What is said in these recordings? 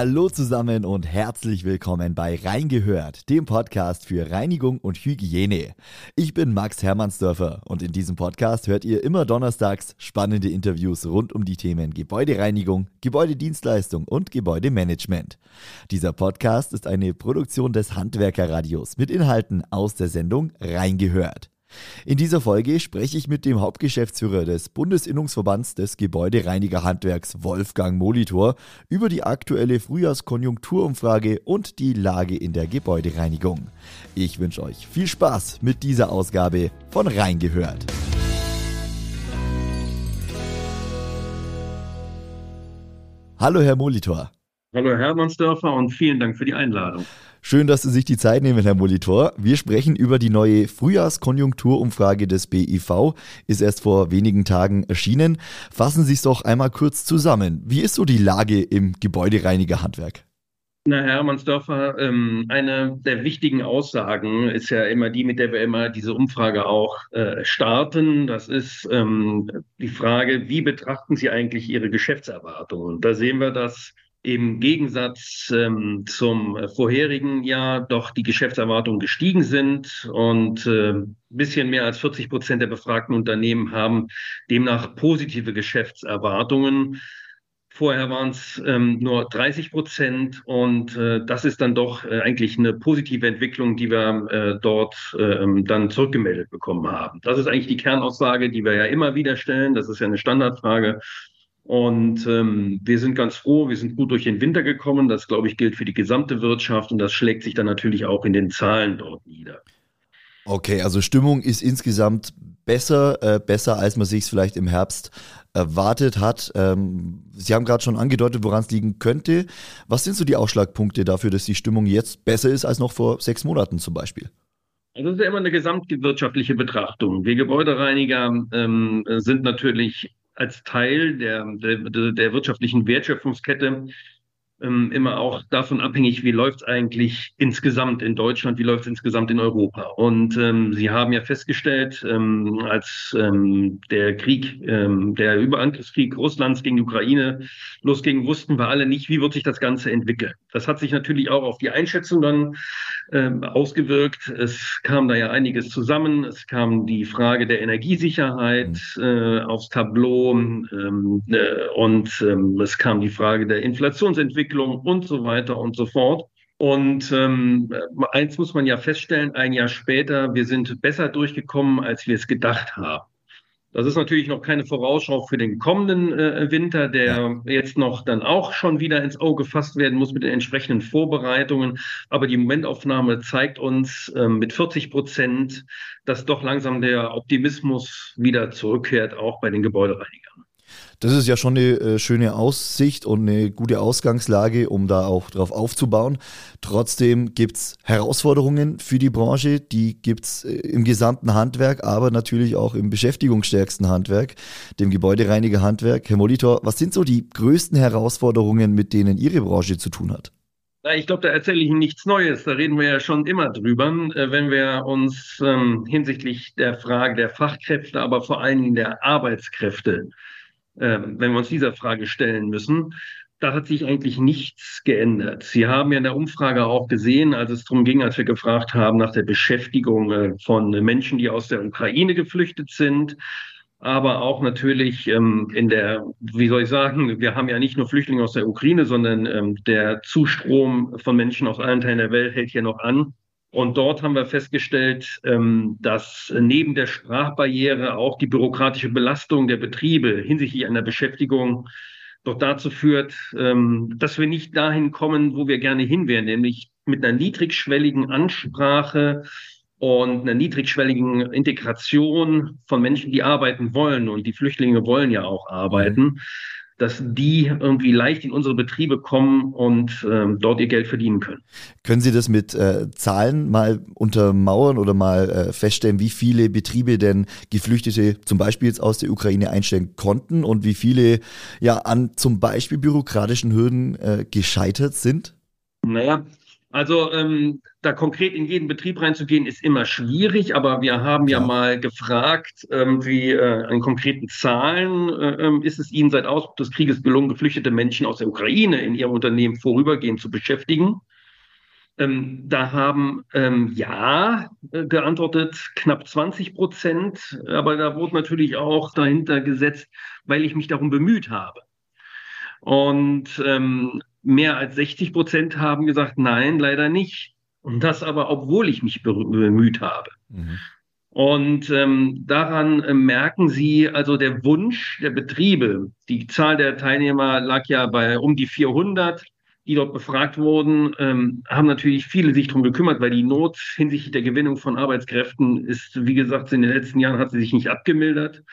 Hallo zusammen und herzlich willkommen bei Reingehört, dem Podcast für Reinigung und Hygiene. Ich bin Max Hermannsdörfer und in diesem Podcast hört ihr immer donnerstags spannende Interviews rund um die Themen Gebäudereinigung, Gebäudedienstleistung und Gebäudemanagement. Dieser Podcast ist eine Produktion des Handwerkerradios mit Inhalten aus der Sendung Reingehört. In dieser Folge spreche ich mit dem Hauptgeschäftsführer des Bundesinnungsverbands des Gebäudereinigerhandwerks Wolfgang Molitor über die aktuelle Frühjahrskonjunkturumfrage und die Lage in der Gebäudereinigung. Ich wünsche euch viel Spaß mit dieser Ausgabe von Reingehört. Hallo Herr Molitor. Hallo Hermannsdörfer und vielen Dank für die Einladung. Schön, dass Sie sich die Zeit nehmen, Herr Molitor. Wir sprechen über die neue Frühjahrskonjunkturumfrage des BIV. Ist erst vor wenigen Tagen erschienen. Fassen Sie es doch einmal kurz zusammen. Wie ist so die Lage im Gebäudereinigerhandwerk? Na, Herr Hermannsdörfer, ähm, eine der wichtigen Aussagen ist ja immer die, mit der wir immer diese Umfrage auch äh, starten. Das ist ähm, die Frage, wie betrachten Sie eigentlich Ihre Geschäftserwartungen? Da sehen wir, dass im Gegensatz ähm, zum vorherigen Jahr doch die Geschäftserwartungen gestiegen sind und äh, bisschen mehr als 40 Prozent der befragten Unternehmen haben demnach positive Geschäftserwartungen. Vorher waren es ähm, nur 30 Prozent und äh, das ist dann doch äh, eigentlich eine positive Entwicklung, die wir äh, dort ähm, dann zurückgemeldet bekommen haben. Das ist eigentlich die Kernaussage, die wir ja immer wieder stellen. Das ist ja eine Standardfrage. Und ähm, wir sind ganz froh, wir sind gut durch den Winter gekommen. Das, glaube ich, gilt für die gesamte Wirtschaft und das schlägt sich dann natürlich auch in den Zahlen dort nieder. Okay, also Stimmung ist insgesamt besser, äh, besser als man sich es vielleicht im Herbst erwartet hat. Ähm, Sie haben gerade schon angedeutet, woran es liegen könnte. Was sind so die Ausschlagpunkte dafür, dass die Stimmung jetzt besser ist als noch vor sechs Monaten zum Beispiel? Also das ist ja immer eine gesamtwirtschaftliche Betrachtung. Wir Gebäudereiniger ähm, sind natürlich als Teil der, der, der wirtschaftlichen Wertschöpfungskette ähm, immer auch davon abhängig, wie läuft es eigentlich insgesamt in Deutschland, wie läuft es insgesamt in Europa. Und ähm, Sie haben ja festgestellt, ähm, als ähm, der Krieg, ähm, der Überangriffskrieg Russlands gegen die Ukraine losging, wussten wir alle nicht, wie wird sich das Ganze entwickeln. Das hat sich natürlich auch auf die Einschätzung dann ähm, ausgewirkt. Es kam da ja einiges zusammen. Es kam die Frage der Energiesicherheit mhm. äh, aufs Tableau ähm, äh, und ähm, es kam die Frage der Inflationsentwicklung Entwicklung und so weiter und so fort. Und ähm, eins muss man ja feststellen, ein Jahr später, wir sind besser durchgekommen, als wir es gedacht haben. Das ist natürlich noch keine Vorausschau für den kommenden äh, Winter, der jetzt noch dann auch schon wieder ins Auge gefasst werden muss mit den entsprechenden Vorbereitungen. Aber die Momentaufnahme zeigt uns äh, mit 40 Prozent, dass doch langsam der Optimismus wieder zurückkehrt, auch bei den Gebäudereinigern. Das ist ja schon eine äh, schöne Aussicht und eine gute Ausgangslage, um da auch drauf aufzubauen. Trotzdem gibt es Herausforderungen für die Branche, die gibt es äh, im gesamten Handwerk, aber natürlich auch im beschäftigungsstärksten Handwerk, dem Gebäudereinigerhandwerk. Herr Molitor, was sind so die größten Herausforderungen, mit denen Ihre Branche zu tun hat? Ich glaube, da erzähle ich Ihnen nichts Neues. Da reden wir ja schon immer drüber, äh, wenn wir uns ähm, hinsichtlich der Frage der Fachkräfte, aber vor allen Dingen der Arbeitskräfte wenn wir uns dieser Frage stellen müssen. Da hat sich eigentlich nichts geändert. Sie haben ja in der Umfrage auch gesehen, als es darum ging, als wir gefragt haben nach der Beschäftigung äh, von Menschen, die aus der Ukraine geflüchtet sind, aber auch natürlich ähm, in der, wie soll ich sagen, wir haben ja nicht nur Flüchtlinge aus der Ukraine, sondern ähm, der Zustrom von Menschen aus allen Teilen der Welt hält hier noch an. Und dort haben wir festgestellt, ähm, dass neben der Sprachbarriere auch die bürokratische Belastung der Betriebe hinsichtlich einer Beschäftigung doch dazu führt, ähm, dass wir nicht dahin kommen, wo wir gerne hin wären, nämlich mit einer niedrigschwelligen Ansprache und einer niedrigschwelligen Integration von Menschen, die arbeiten wollen. Und die Flüchtlinge wollen ja auch arbeiten dass die irgendwie leicht in unsere Betriebe kommen und ähm, dort ihr Geld verdienen können. Können Sie das mit äh, Zahlen mal untermauern oder mal äh, feststellen, wie viele Betriebe denn Geflüchtete zum Beispiel jetzt aus der Ukraine einstellen konnten und wie viele ja an zum Beispiel bürokratischen Hürden äh, gescheitert sind? Naja, Also ähm, da konkret in jeden Betrieb reinzugehen, ist immer schwierig, aber wir haben ja, ja mal gefragt, ähm, wie äh, an konkreten Zahlen äh, ähm, ist es Ihnen seit Ausbruch des Krieges gelungen, geflüchtete Menschen aus der Ukraine in Ihrem Unternehmen vorübergehend zu beschäftigen. Ähm, da haben ähm, ja äh, geantwortet knapp 20 Prozent, aber da wurde natürlich auch dahinter gesetzt, weil ich mich darum bemüht habe. Und ähm, mehr als 60 Prozent haben gesagt, nein, leider nicht. Und das aber, obwohl ich mich bemüht habe. Mhm. Und ähm, daran äh, merken Sie also der Wunsch der Betriebe. Die Zahl der Teilnehmer lag ja bei um die 400, die dort befragt wurden, ähm, haben natürlich viele sich darum gekümmert, weil die Not hinsichtlich der Gewinnung von Arbeitskräften ist, wie gesagt, in den letzten Jahren hat sie sich nicht abgemildert.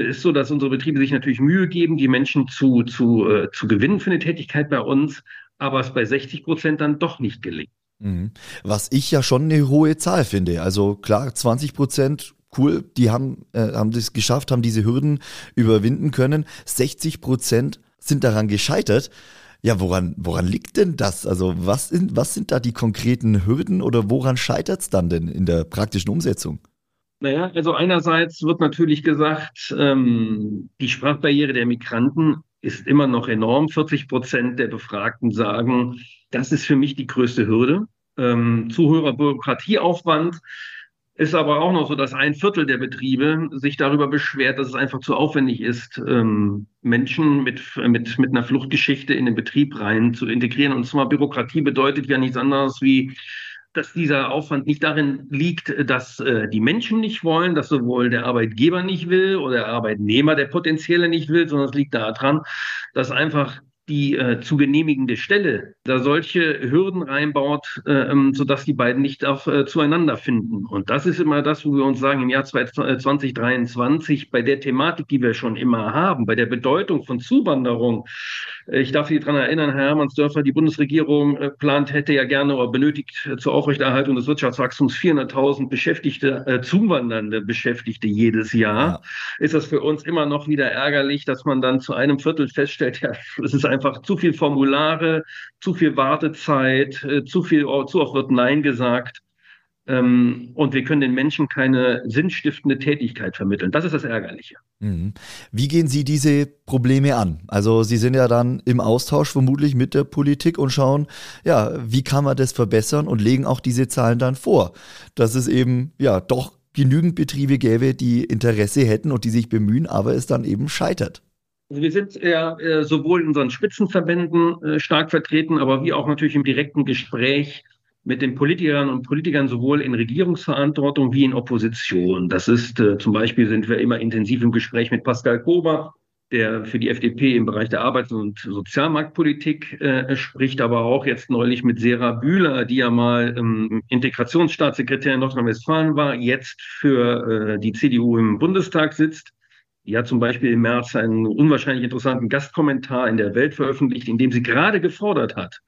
Es ist so, dass unsere Betriebe sich natürlich Mühe geben, die Menschen zu, zu, äh, zu gewinnen für eine Tätigkeit bei uns, aber es bei 60 Prozent dann doch nicht gelingt. Mhm. Was ich ja schon eine hohe Zahl finde. Also klar, 20 Prozent, cool, die haben, äh, haben das geschafft, haben diese Hürden überwinden können. 60 Prozent sind daran gescheitert. Ja, woran, woran liegt denn das? Also was, in, was sind da die konkreten Hürden oder woran scheitert es dann denn in der praktischen Umsetzung? Naja, also einerseits wird natürlich gesagt, ähm, die Sprachbarriere der Migranten ist immer noch enorm. 40 Prozent der Befragten sagen, das ist für mich die größte Hürde. Ähm, zu hoher Bürokratieaufwand ist aber auch noch so, dass ein Viertel der Betriebe sich darüber beschwert, dass es einfach zu aufwendig ist, ähm, Menschen mit, mit, mit einer Fluchtgeschichte in den Betrieb rein zu integrieren. Und zwar Bürokratie bedeutet ja nichts anderes wie dass dieser Aufwand nicht darin liegt, dass äh, die Menschen nicht wollen, dass sowohl der Arbeitgeber nicht will oder der Arbeitnehmer, der potenzielle nicht will, sondern es liegt daran, dass einfach die äh, zu genehmigende Stelle da solche Hürden reinbaut, äh, ähm, sodass die beiden nicht auf, äh, zueinander finden. Und das ist immer das, wo wir uns sagen, im Jahr 2023, bei der Thematik, die wir schon immer haben, bei der Bedeutung von Zuwanderung, äh, ich darf Sie daran erinnern, Herr Hermannsdörfer, die Bundesregierung äh, plant, hätte ja gerne oder benötigt äh, zur Aufrechterhaltung des Wirtschaftswachstums 400.000 Beschäftigte, äh, zuwandernde Beschäftigte jedes Jahr. Ja. Ist das für uns immer noch wieder ärgerlich, dass man dann zu einem Viertel feststellt, ja, es ist einfach zu viel Formulare, zu viel Wartezeit, äh, zu viel, zu oft wird Nein gesagt. Ähm, und wir können den Menschen keine sinnstiftende Tätigkeit vermitteln. Das ist das Ärgerliche. Mhm. Wie gehen Sie diese Probleme an? Also Sie sind ja dann im Austausch vermutlich mit der Politik und schauen, ja, wie kann man das verbessern und legen auch diese Zahlen dann vor, dass es eben ja doch genügend Betriebe gäbe, die Interesse hätten und die sich bemühen, aber es dann eben scheitert. Also wir sind ja äh, sowohl in unseren Spitzenverbänden äh, stark vertreten, aber wie auch natürlich im direkten Gespräch mit den Politikern und Politikern sowohl in Regierungsverantwortung wie in Opposition. Das ist äh, zum Beispiel sind wir immer intensiv im Gespräch mit Pascal Kober, der für die FDP im Bereich der Arbeits- und Sozialmarktpolitik äh, spricht, aber auch jetzt neulich mit Sera Bühler, die ja mal ähm, Integrationsstaatssekretär in Nordrhein-Westfalen war, jetzt für äh, die CDU im Bundestag sitzt. Die hat zum Beispiel im März einen unwahrscheinlich interessanten Gastkommentar in der Welt veröffentlicht, in dem sie gerade gefordert hat,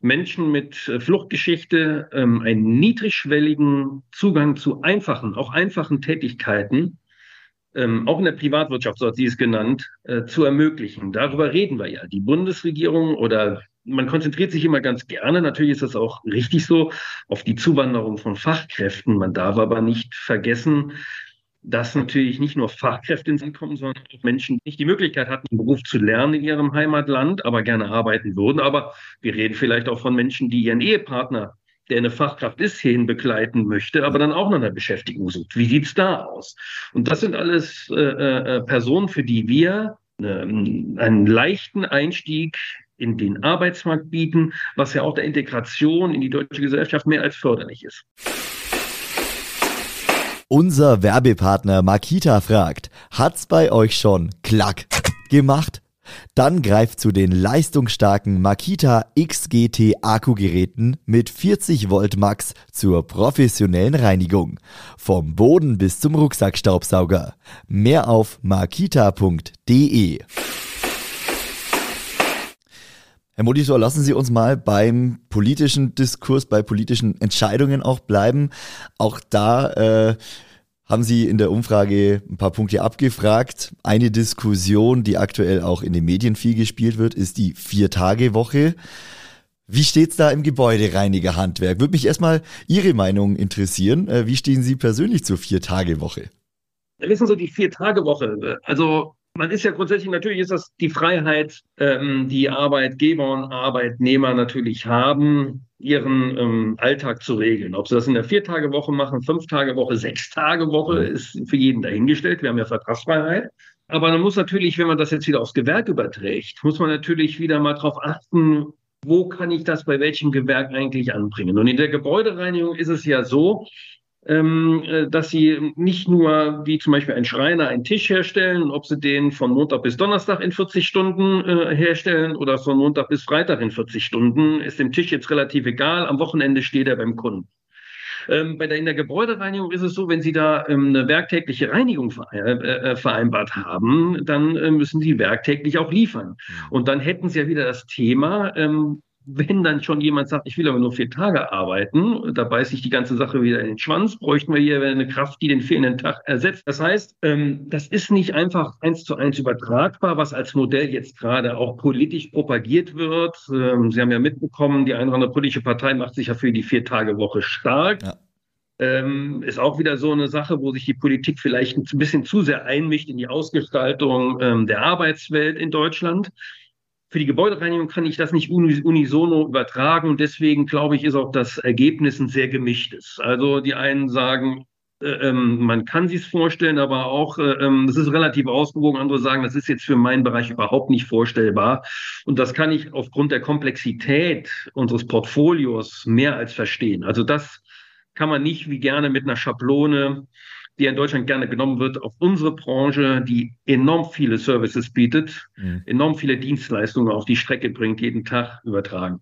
Menschen mit äh, Fluchtgeschichte ähm, einen niedrigschwelligen Zugang zu einfachen, auch einfachen Tätigkeiten, ähm, auch in der Privatwirtschaft, so hat sie es genannt, äh, zu ermöglichen. Darüber reden wir ja. Die Bundesregierung oder man konzentriert sich immer ganz gerne, natürlich ist das auch richtig so, auf die Zuwanderung von Fachkräften. Man darf aber nicht vergessen, dass natürlich nicht nur Fachkräfte ins Land kommen, sondern auch Menschen, die nicht die Möglichkeit hatten, einen Beruf zu lernen in ihrem Heimatland, aber gerne arbeiten würden. Aber wir reden vielleicht auch von Menschen, die ihren Ehepartner, der eine Fachkraft ist, hierhin begleiten möchte, aber dann auch nach einer Beschäftigung sucht. Wie sieht's da aus? Und das sind alles äh, äh, Personen, für die wir äh, einen leichten Einstieg in den Arbeitsmarkt bieten, was ja auch der Integration in die deutsche Gesellschaft mehr als förderlich ist. Unser Werbepartner Makita fragt, hat's bei euch schon klack gemacht? Dann greift zu den leistungsstarken Makita XGT Akkugeräten mit 40 Volt Max zur professionellen Reinigung. Vom Boden bis zum Rucksackstaubsauger. Mehr auf makita.de. Herr Moditor, lassen Sie uns mal beim politischen Diskurs, bei politischen Entscheidungen auch bleiben. Auch da äh, haben Sie in der Umfrage ein paar Punkte abgefragt. Eine Diskussion, die aktuell auch in den Medien viel gespielt wird, ist die Vier-Tage-Woche. Wie steht's da im Gebäudereinigerhandwerk? Würde mich erstmal Ihre Meinung interessieren. Äh, wie stehen Sie persönlich zur Vier-Tage-Woche? Wissen Sie, die Vier-Tage-Woche, also man ist ja grundsätzlich, natürlich ist das die Freiheit, ähm, die Arbeitgeber und Arbeitnehmer natürlich haben, ihren ähm, Alltag zu regeln. Ob sie das in der Vier-Tage-Woche machen, Fünf-Tage-Woche, Sechs-Tage-Woche, ist für jeden dahingestellt. Wir haben ja Vertragsfreiheit. Aber man muss natürlich, wenn man das jetzt wieder aufs Gewerk überträgt, muss man natürlich wieder mal darauf achten, wo kann ich das bei welchem Gewerk eigentlich anbringen. Und in der Gebäudereinigung ist es ja so, dass sie nicht nur wie zum Beispiel ein Schreiner einen Tisch herstellen, ob sie den von Montag bis Donnerstag in 40 Stunden äh, herstellen oder von Montag bis Freitag in 40 Stunden, ist dem Tisch jetzt relativ egal. Am Wochenende steht er beim Kunden. Ähm, bei der, in der Gebäudereinigung ist es so, wenn Sie da ähm, eine werktägliche Reinigung äh, äh, vereinbart haben, dann äh, müssen Sie werktäglich auch liefern. Und dann hätten Sie ja wieder das Thema, ähm, wenn dann schon jemand sagt, ich will aber nur vier Tage arbeiten, da beißt sich die ganze Sache wieder in den Schwanz, bräuchten wir hier eine Kraft, die den fehlenden Tag ersetzt. Das heißt, ähm, das ist nicht einfach eins zu eins übertragbar, was als Modell jetzt gerade auch politisch propagiert wird. Ähm, Sie haben ja mitbekommen, die eine oder andere politische Partei macht sich ja für die Vier-Tage-Woche stark. Ja. Ähm, ist auch wieder so eine Sache, wo sich die Politik vielleicht ein bisschen zu sehr einmischt in die Ausgestaltung ähm, der Arbeitswelt in Deutschland. Für die Gebäudereinigung kann ich das nicht unisono übertragen und deswegen glaube ich, ist auch das Ergebnis ein sehr gemischtes. Also die einen sagen, äh, ähm, man kann sich es vorstellen, aber auch, äh, ähm, ist relativ ausgewogen. Andere sagen, das ist jetzt für meinen Bereich überhaupt nicht vorstellbar. Und das kann ich aufgrund der Komplexität unseres Portfolios mehr als verstehen. Also das kann man nicht wie gerne mit einer Schablone die in Deutschland gerne genommen wird, auf unsere Branche, die enorm viele Services bietet, mhm. enorm viele Dienstleistungen auf die Strecke bringt, jeden Tag übertragen.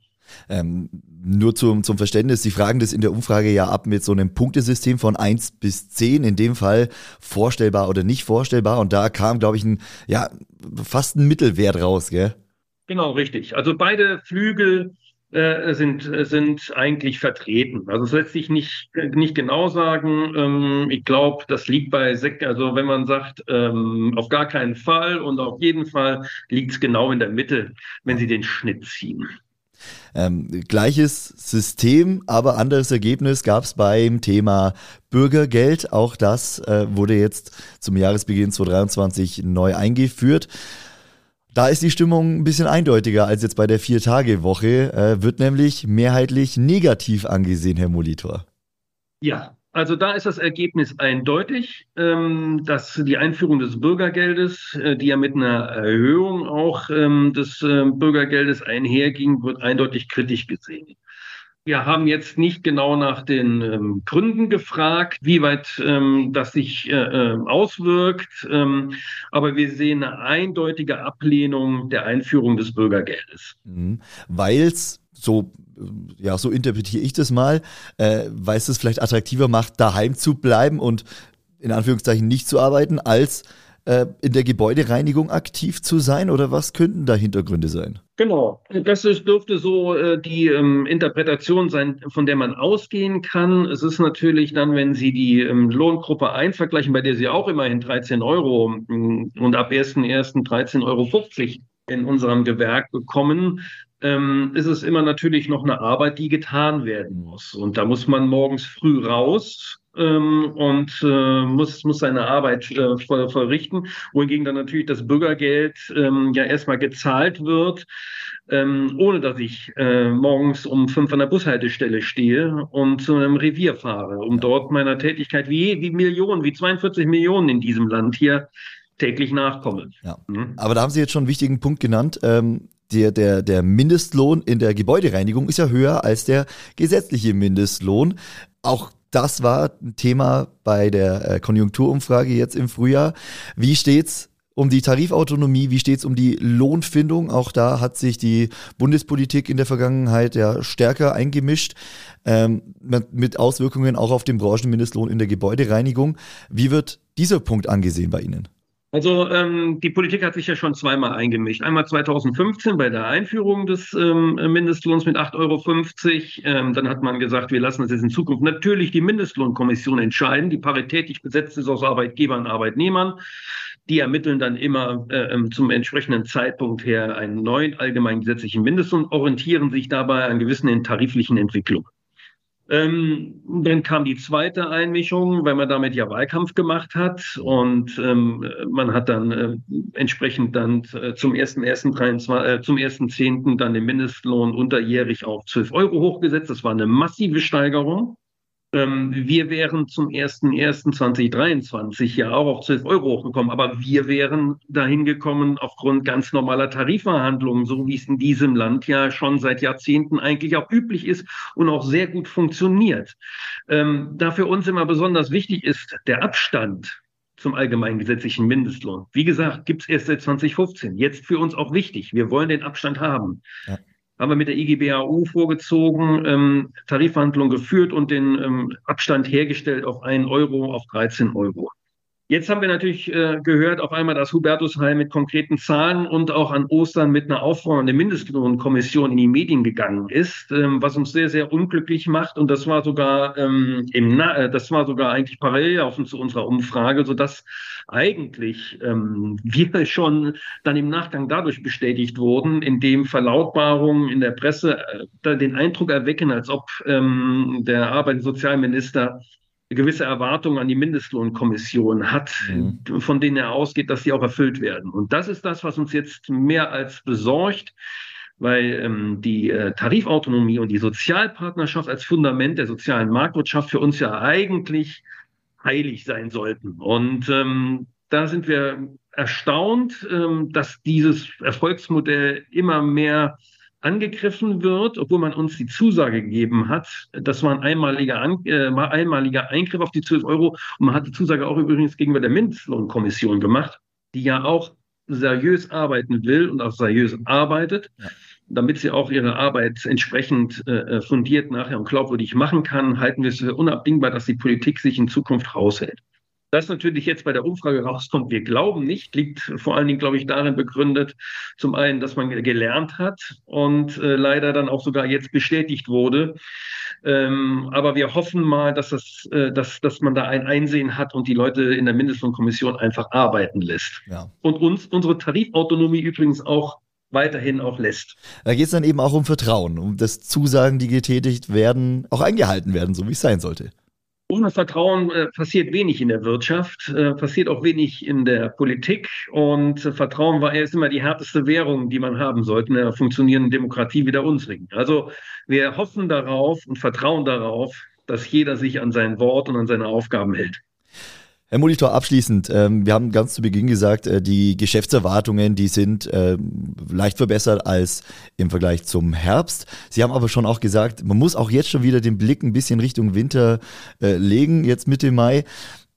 Ähm, nur zum, zum Verständnis, Sie fragen das in der Umfrage ja ab mit so einem Punktesystem von 1 bis 10, in dem Fall vorstellbar oder nicht vorstellbar. Und da kam, glaube ich, ein, ja, fast ein Mittelwert raus, gell? Genau, richtig. Also beide Flügel äh, sind, sind eigentlich vertreten. Also es lässt sich nicht, nicht genau sagen. Ähm, ich glaube, das liegt bei also wenn man sagt, ähm, auf gar keinen Fall und auf jeden Fall liegt es genau in der Mitte, wenn Sie den Schnitt ziehen. Ähm, gleiches System, aber anderes Ergebnis gab es beim Thema Bürgergeld. Auch das äh, wurde jetzt zum Jahresbeginn 2023 neu eingeführt. Da ist die Stimmung ein bisschen eindeutiger als jetzt bei der Vier-Tage-Woche, äh, wird nämlich mehrheitlich negativ angesehen, Herr Molitor. Ja, also da ist das Ergebnis eindeutig, ähm, dass die Einführung des Bürgergeldes, äh, die ja mit einer Erhöhung auch ähm, des äh, Bürgergeldes einherging, wird eindeutig kritisch gesehen. Wir haben jetzt nicht genau nach den ähm, Gründen gefragt, wie weit ähm, das sich äh, äh, auswirkt, ähm, aber wir sehen eine eindeutige Ablehnung der Einführung des Bürgergeldes. Mhm. Weil es so, äh, ja, so interpretiere ich das mal, äh, weil es es vielleicht attraktiver macht, daheim zu bleiben und in Anführungszeichen nicht zu arbeiten, als äh, in der Gebäudereinigung aktiv zu sein oder was könnten da Hintergründe sein? Genau, das ist, dürfte so äh, die ähm, Interpretation sein, von der man ausgehen kann. Es ist natürlich dann, wenn Sie die ähm, Lohngruppe 1 vergleichen, bei der Sie auch immerhin 13 Euro ähm, und ab 1.1. 13,50 Euro in unserem Gewerk bekommen, ähm, ist es immer natürlich noch eine Arbeit, die getan werden muss. Und da muss man morgens früh raus ähm, und äh, muss, muss seine Arbeit äh, voll, vollrichten, wohingegen dann natürlich das Bürgergeld ähm, ja erstmal gezahlt wird, ähm, ohne dass ich äh, morgens um fünf an der Bushaltestelle stehe und zu einem Revier fahre, um dort meiner Tätigkeit wie, wie Millionen, wie 42 Millionen in diesem Land hier täglich nachkomme. Ja. Mhm. Aber da haben Sie jetzt schon einen wichtigen Punkt genannt. Ähm, der, der, der Mindestlohn in der Gebäudereinigung ist ja höher als der gesetzliche Mindestlohn. Auch das war ein Thema bei der äh, Konjunkturumfrage jetzt im Frühjahr. Wie steht's um die Tarifautonomie, wie steht's um die Lohnfindung? Auch da hat sich die Bundespolitik in der Vergangenheit ja stärker eingemischt, ähm, mit Auswirkungen auch auf den Branchenmindestlohn in der Gebäudereinigung. Wie wird dieser Punkt angesehen bei Ihnen? Also ähm, die Politik hat sich ja schon zweimal eingemischt. Einmal 2015 bei der Einführung des ähm, Mindestlohns mit 8,50 Euro. Ähm, dann hat man gesagt, wir lassen es jetzt in Zukunft natürlich die Mindestlohnkommission entscheiden, die paritätisch besetzt ist aus Arbeitgebern und Arbeitnehmern. Die ermitteln dann immer äh, ähm, zum entsprechenden Zeitpunkt her einen neuen allgemeinen gesetzlichen Mindestlohn, orientieren sich dabei an gewissen tariflichen Entwicklungen. Ähm, dann kam die zweite Einmischung, weil man damit ja Wahlkampf gemacht hat und ähm, man hat dann äh, entsprechend dann äh, zum 1.1.23, äh, zum 1.10. dann den Mindestlohn unterjährig auf 12 Euro hochgesetzt. Das war eine massive Steigerung. Ähm, wir wären zum 01.01.2023 ja auch auf 12 Euro hochgekommen, aber wir wären dahin gekommen aufgrund ganz normaler Tarifverhandlungen, so wie es in diesem Land ja schon seit Jahrzehnten eigentlich auch üblich ist und auch sehr gut funktioniert. Ähm, da für uns immer besonders wichtig ist der Abstand zum allgemeinen gesetzlichen Mindestlohn. Wie gesagt, gibt es erst seit 2015. Jetzt für uns auch wichtig. Wir wollen den Abstand haben. Ja haben wir mit der IGBAU vorgezogen, ähm, Tarifverhandlungen geführt und den ähm, Abstand hergestellt auf einen Euro, auf 13 Euro. Jetzt haben wir natürlich äh, gehört auf einmal, dass Hubertus Heil mit konkreten Zahlen und auch an Ostern mit einer auffordernden Mindestlohnkommission in die Medien gegangen ist, ähm, was uns sehr, sehr unglücklich macht. Und das war sogar ähm, im Na äh, das war sogar eigentlich parallel laufen zu unserer Umfrage, sodass eigentlich ähm, wir schon dann im Nachgang dadurch bestätigt wurden, indem Verlautbarungen in der Presse äh, den Eindruck erwecken, als ob ähm, der Arbeit- und Sozialminister gewisse Erwartungen an die Mindestlohnkommission hat, mhm. von denen er ausgeht, dass sie auch erfüllt werden. Und das ist das, was uns jetzt mehr als besorgt, weil ähm, die äh, Tarifautonomie und die Sozialpartnerschaft als Fundament der sozialen Marktwirtschaft für uns ja eigentlich heilig sein sollten. Und ähm, da sind wir erstaunt, ähm, dass dieses Erfolgsmodell immer mehr angegriffen wird, obwohl man uns die Zusage gegeben hat. Das war ein einmaliger, An äh, einmaliger Eingriff auf die 12 Euro. Und man hat die Zusage auch übrigens gegenüber der Mindestlohnkommission gemacht, die ja auch seriös arbeiten will und auch seriös arbeitet, ja. damit sie auch ihre Arbeit entsprechend äh, fundiert nachher und glaubwürdig machen kann, halten wir es für unabdingbar, dass die Politik sich in Zukunft raushält. Das natürlich jetzt bei der Umfrage rauskommt, wir glauben nicht, liegt vor allen Dingen, glaube ich, darin begründet, zum einen, dass man gelernt hat und äh, leider dann auch sogar jetzt bestätigt wurde. Ähm, aber wir hoffen mal, dass, das, äh, dass, dass man da ein Einsehen hat und die Leute in der Mindestlohnkommission einfach arbeiten lässt. Ja. Und uns unsere Tarifautonomie übrigens auch weiterhin auch lässt. Da geht es dann eben auch um Vertrauen, um das Zusagen, die getätigt werden, auch eingehalten werden, so wie es sein sollte. Ohne Vertrauen äh, passiert wenig in der Wirtschaft, äh, passiert auch wenig in der Politik. Und äh, Vertrauen war erst immer die härteste Währung, die man haben sollte in einer funktionierenden Demokratie wie der unsrigen. Also wir hoffen darauf und vertrauen darauf, dass jeder sich an sein Wort und an seine Aufgaben hält. Herr Molitor, abschließend, ähm, wir haben ganz zu Beginn gesagt, äh, die Geschäftserwartungen, die sind äh, leicht verbessert als im Vergleich zum Herbst. Sie haben aber schon auch gesagt, man muss auch jetzt schon wieder den Blick ein bisschen Richtung Winter äh, legen, jetzt Mitte Mai.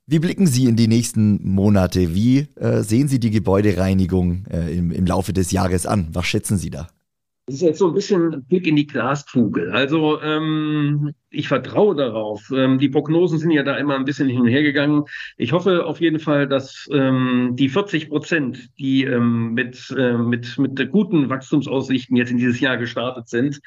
Wie blicken Sie in die nächsten Monate? Wie äh, sehen Sie die Gebäudereinigung im Laufe des Jahres an? Was schätzen Sie da? Das ist jetzt so ein bisschen Blick in die Glaskugel. Also ähm, ich vertraue darauf. Ähm, die Prognosen sind ja da immer ein bisschen hin und her gegangen. Ich hoffe auf jeden Fall, dass ähm, die 40 Prozent, die ähm, mit, äh, mit, mit guten Wachstumsaussichten jetzt in dieses Jahr gestartet sind,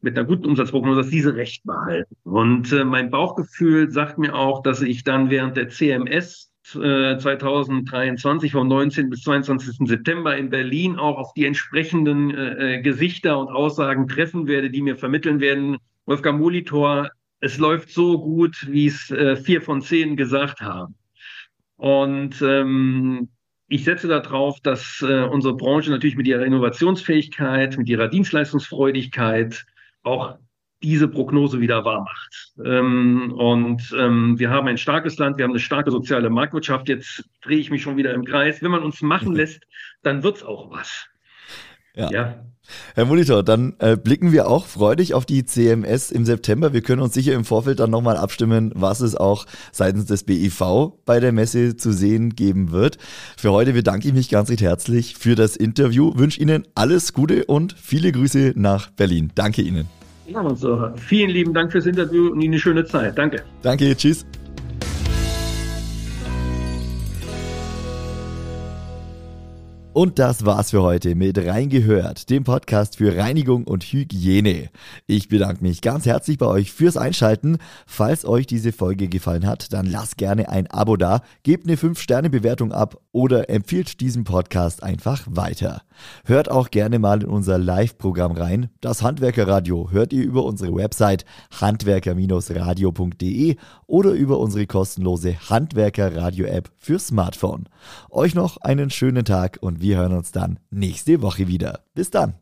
mit einer guten Umsatzprognose, dass diese recht behalten. Und äh, mein Bauchgefühl sagt mir auch, dass ich dann während der CMS 2023 vom 19. bis 22. September in Berlin auch auf die entsprechenden äh, äh, Gesichter und Aussagen treffen werde, die mir vermitteln werden, Wolfgang Molitor, es läuft so gut, wie es äh, vier von zehn gesagt haben. Und ähm, ich setze darauf, dass äh, unsere Branche natürlich mit ihrer Innovationsfähigkeit, mit ihrer Dienstleistungsfreudigkeit auch diese Prognose wieder wahr macht. Ähm, und ähm, wir haben ein starkes Land, wir haben eine starke soziale Marktwirtschaft. Jetzt drehe ich mich schon wieder im Kreis. Wenn man uns machen lässt, dann wird's auch was. Ja. ja. Herr Monitor, dann äh, blicken wir auch freudig auf die CMS im September. Wir können uns sicher im Vorfeld dann nochmal abstimmen, was es auch seitens des BIV bei der Messe zu sehen geben wird. Für heute bedanke ich mich ganz recht herzlich für das Interview, wünsche Ihnen alles Gute und viele Grüße nach Berlin. Danke Ihnen. So. Vielen lieben Dank fürs Interview und Ihnen eine schöne Zeit. Danke. Danke, tschüss. Und das war's für heute mit Reingehört, dem Podcast für Reinigung und Hygiene. Ich bedanke mich ganz herzlich bei euch fürs Einschalten. Falls euch diese Folge gefallen hat, dann lasst gerne ein Abo da, gebt eine 5-Sterne-Bewertung ab oder empfiehlt diesen Podcast einfach weiter. Hört auch gerne mal in unser Live-Programm rein. Das Handwerkerradio hört ihr über unsere Website handwerker-radio.de oder über unsere kostenlose Handwerker-Radio-App für Smartphone. Euch noch einen schönen Tag wir hören uns dann nächste Woche wieder. Bis dann.